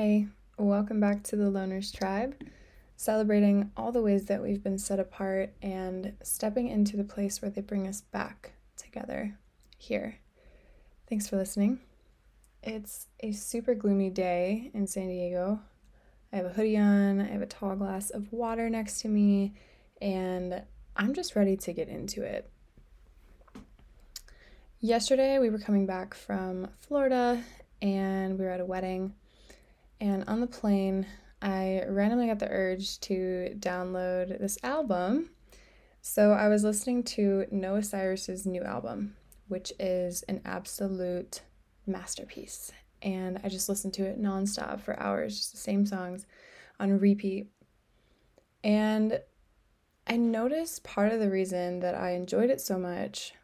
Hey, welcome back to the Loners Tribe, celebrating all the ways that we've been set apart and stepping into the place where they bring us back together here. Thanks for listening. It's a super gloomy day in San Diego. I have a hoodie on, I have a tall glass of water next to me, and I'm just ready to get into it. Yesterday, we were coming back from Florida and we were at a wedding and on the plane, I randomly got the urge to download this album. So I was listening to Noah Cyrus's new album, which is an absolute masterpiece. And I just listened to it nonstop for hours, just the same songs on repeat. And I noticed part of the reason that I enjoyed it so much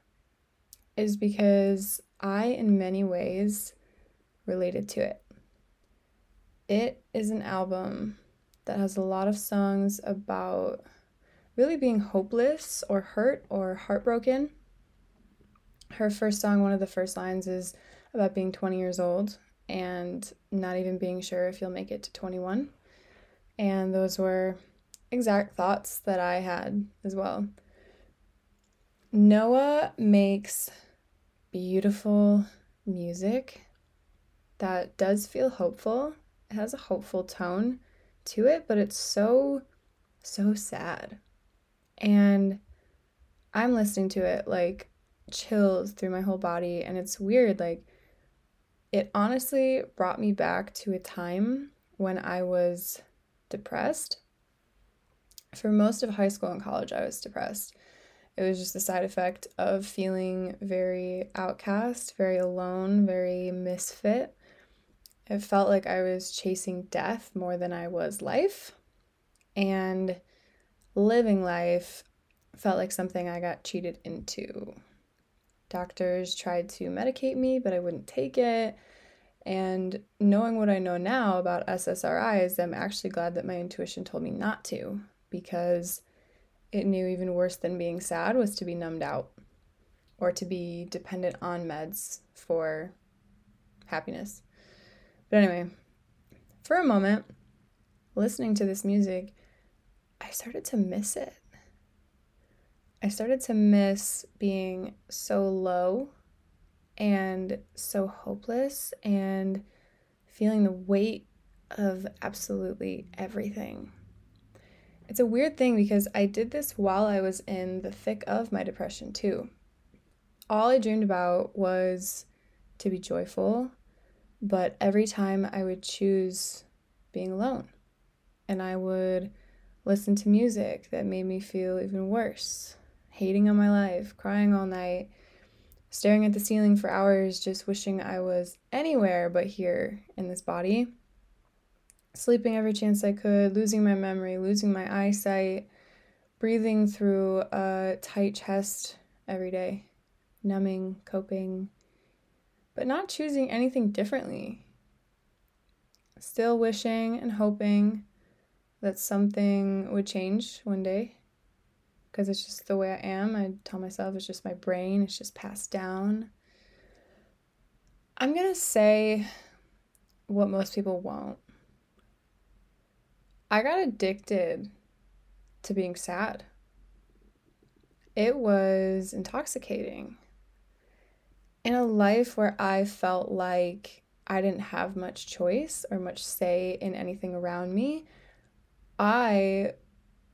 is because I, in many ways, related to it. It is an album that has a lot of songs about really being hopeless or hurt or heartbroken. Her first song, one of the first lines, is about being 20 years old and not even being sure if you'll make it to 21. And those were exact thoughts that I had as well. Noah makes beautiful music that does feel hopeful it has a hopeful tone to it, but it's so, so sad. And I'm listening to it like chills through my whole body. And it's weird. Like, it honestly brought me back to a time when I was depressed. For most of high school and college, I was depressed. It was just a side effect of feeling very outcast, very alone, very misfit. It felt like I was chasing death more than I was life. And living life felt like something I got cheated into. Doctors tried to medicate me, but I wouldn't take it. And knowing what I know now about SSRIs, I'm actually glad that my intuition told me not to because it knew even worse than being sad was to be numbed out or to be dependent on meds for happiness. But anyway, for a moment, listening to this music, I started to miss it. I started to miss being so low and so hopeless and feeling the weight of absolutely everything. It's a weird thing because I did this while I was in the thick of my depression, too. All I dreamed about was to be joyful but every time I would choose being alone and I would listen to music that made me feel even worse, hating on my life, crying all night, staring at the ceiling for hours, just wishing I was anywhere but here in this body, sleeping every chance I could, losing my memory, losing my eyesight, breathing through a tight chest every day, numbing, coping, but not choosing anything differently. Still wishing and hoping that something would change one day because it's just the way I am. I tell myself it's just my brain, it's just passed down. I'm going to say what most people won't. I got addicted to being sad. It was intoxicating in a life where I felt like I didn't have much choice or much say in anything around me, I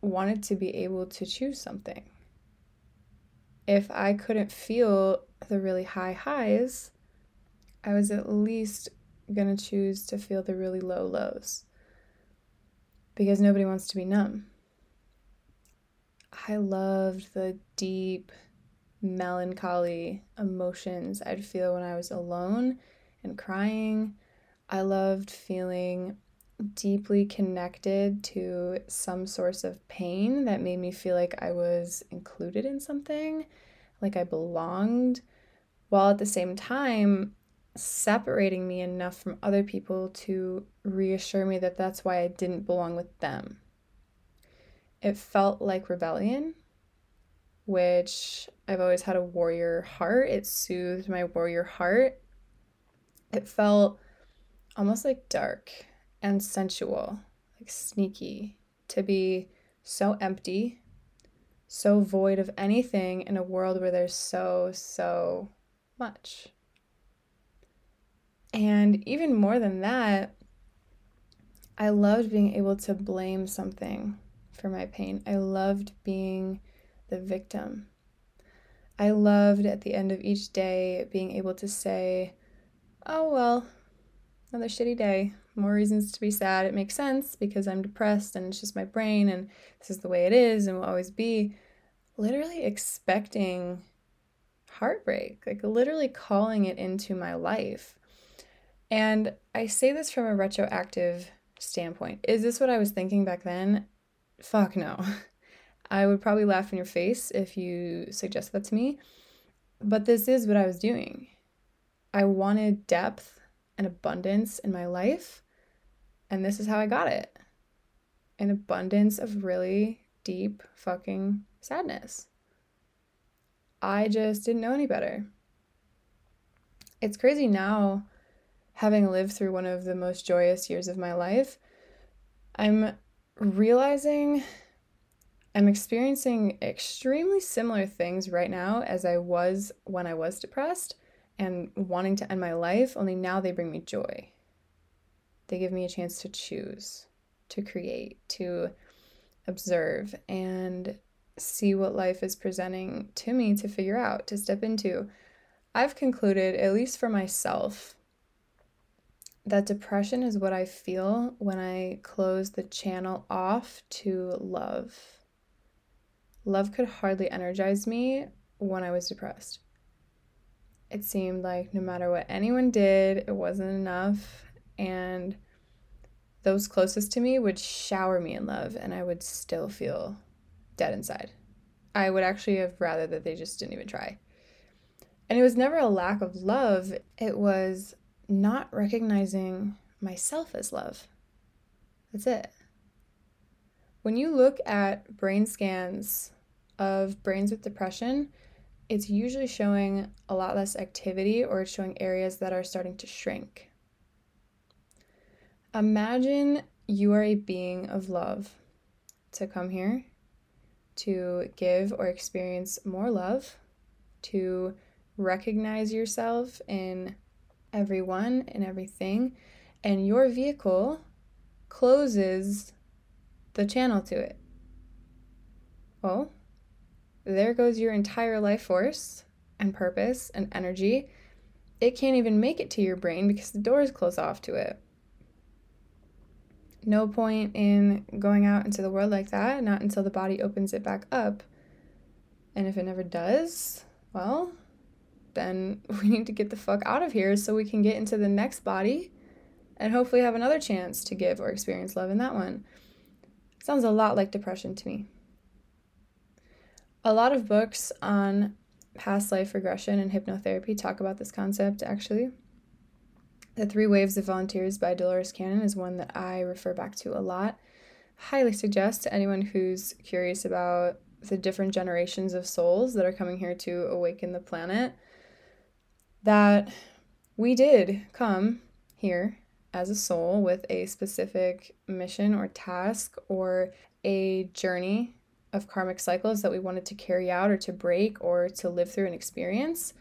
wanted to be able to choose something. If I couldn't feel the really high highs, I was at least going to choose to feel the really low lows because nobody wants to be numb. I loved the deep, melancholy emotions I'd feel when I was alone and crying. I loved feeling deeply connected to some source of pain that made me feel like I was included in something, like I belonged, while at the same time separating me enough from other people to reassure me that that's why I didn't belong with them. It felt like rebellion which I've always had a warrior heart. It soothed my warrior heart. It felt almost like dark and sensual, like sneaky, to be so empty, so void of anything in a world where there's so, so much. And even more than that, I loved being able to blame something for my pain. I loved being the victim. I loved at the end of each day being able to say, oh, well, another shitty day. More reasons to be sad. It makes sense because I'm depressed and it's just my brain and this is the way it is and will always be. Literally expecting heartbreak, like literally calling it into my life. And I say this from a retroactive standpoint. Is this what I was thinking back then? Fuck no. I would probably laugh in your face if you suggest that to me. But this is what I was doing. I wanted depth and abundance in my life, and this is how I got it an abundance of really deep fucking sadness. I just didn't know any better. It's crazy now, having lived through one of the most joyous years of my life, I'm realizing I'm experiencing extremely similar things right now as I was when I was depressed and wanting to end my life, only now they bring me joy. They give me a chance to choose, to create, to observe, and see what life is presenting to me to figure out, to step into. I've concluded, at least for myself, that depression is what I feel when I close the channel off to love love could hardly energize me when I was depressed. It seemed like no matter what anyone did, it wasn't enough. And those closest to me would shower me in love, and I would still feel dead inside. I would actually have rather that they just didn't even try. And it was never a lack of love, it was not recognizing myself as love. That's it. When you look at brain scans of brains with depression, it's usually showing a lot less activity or it's showing areas that are starting to shrink. Imagine you are a being of love to come here to give or experience more love, to recognize yourself in everyone and everything, and your vehicle closes the channel to it. Well, there goes your entire life force and purpose and energy. It can't even make it to your brain because the doors close off to it. No point in going out into the world like that, not until the body opens it back up. And if it never does, well, then we need to get the fuck out of here so we can get into the next body and hopefully have another chance to give or experience love in that one. Sounds a lot like depression to me. A lot of books on past life regression and hypnotherapy talk about this concept, actually. The Three Waves of Volunteers by Dolores Cannon is one that I refer back to a lot. Highly suggest to anyone who's curious about the different generations of souls that are coming here to awaken the planet that we did come here as a soul with a specific mission or task or a journey of karmic cycles that we wanted to carry out or to break or to live through and experience.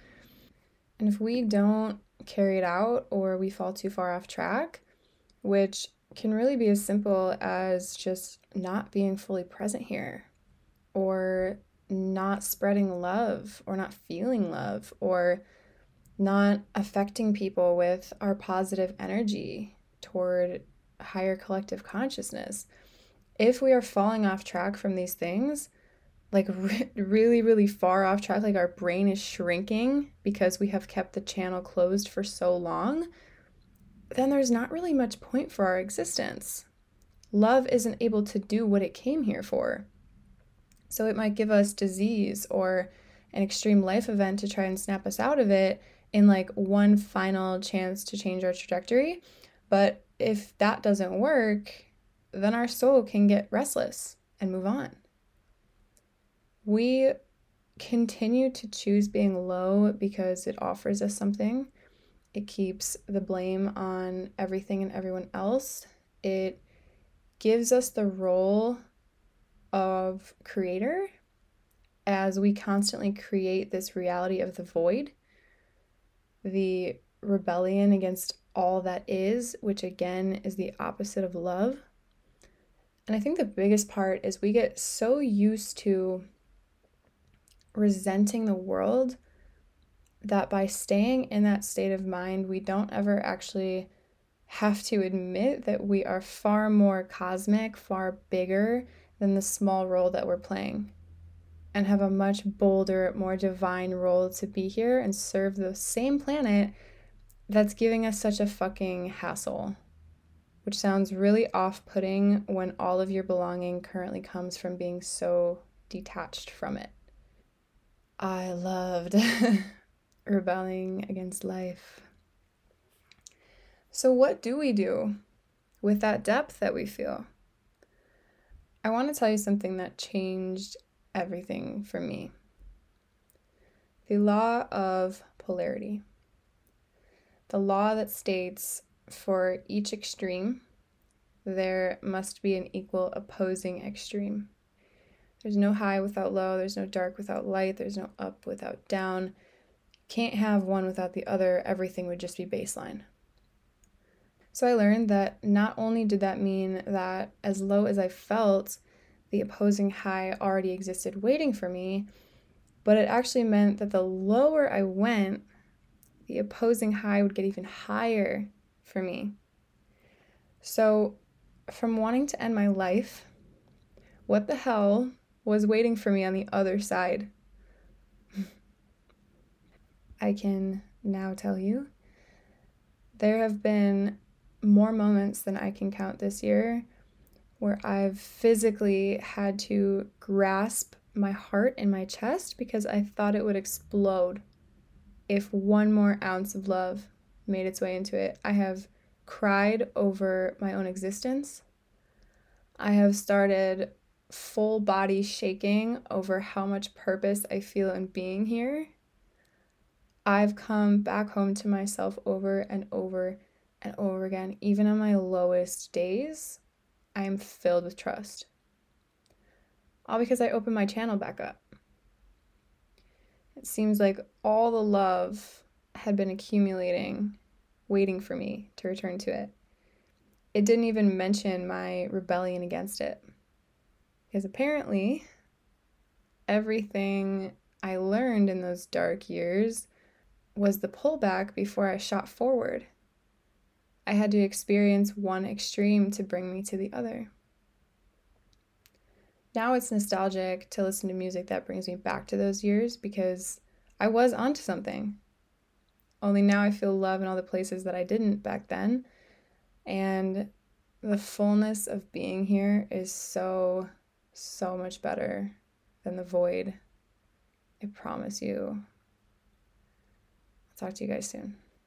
And if we don't carry it out or we fall too far off track, which can really be as simple as just not being fully present here or not spreading love or not feeling love or not affecting people with our positive energy toward higher collective consciousness if we are falling off track from these things, like re- really, really far off track, like our brain is shrinking because we have kept the channel closed for so long, then there's not really much point for our existence. Love isn't able to do what it came here for. So it might give us disease or an extreme life event to try and snap us out of it in like one final chance to change our trajectory. But if that doesn't work, then our soul can get restless and move on. We continue to choose being low because it offers us something. It keeps the blame on everything and everyone else it gives us the role of creator as we constantly create this reality of the void, the rebellion against all that is, which again is the opposite of love. And I think the biggest part is we get so used to resenting the world that by staying in that state of mind, we don't ever actually have to admit that we are far more cosmic, far bigger than the small role that we're playing, and have a much bolder, more divine role to be here and serve the same planet that's giving us such a fucking hassle. Which sounds really off putting when all of your belonging currently comes from being so detached from it. I loved rebelling against life. So, what do we do with that depth that we feel? I want to tell you something that changed everything for me the law of polarity. The law that states for each extreme, there must be an equal opposing extreme. There's no high without low, there's no dark without light, there's no up without down. Can't have one without the other, everything would just be baseline. So I learned that not only did that mean that as low as I felt, the opposing high already existed waiting for me, but it actually meant that the lower I went, the opposing high would get even higher for me. So, from wanting to end my life, what the hell was waiting for me on the other side? I can now tell you there have been more moments than I can count this year where I've physically had to grasp my heart in my chest because I thought it would explode if one more ounce of love made its way into it. I have cried over my own existence. I have started full body shaking over how much purpose I feel in being here. I've come back home to myself over and over and over again, even on my lowest days, I am filled with trust. All because I opened my channel back up. It seems like all the love had been accumulating, waiting for me to return to it. It didn't even mention my rebellion against it. Because apparently, everything I learned in those dark years was the pullback before I shot forward. I had to experience one extreme to bring me to the other. Now it's nostalgic to listen to music that brings me back to those years because I was onto something. Only now I feel love in all the places that I didn't back then. And the fullness of being here is so, so much better than the void. I promise you. I'll talk to you guys soon.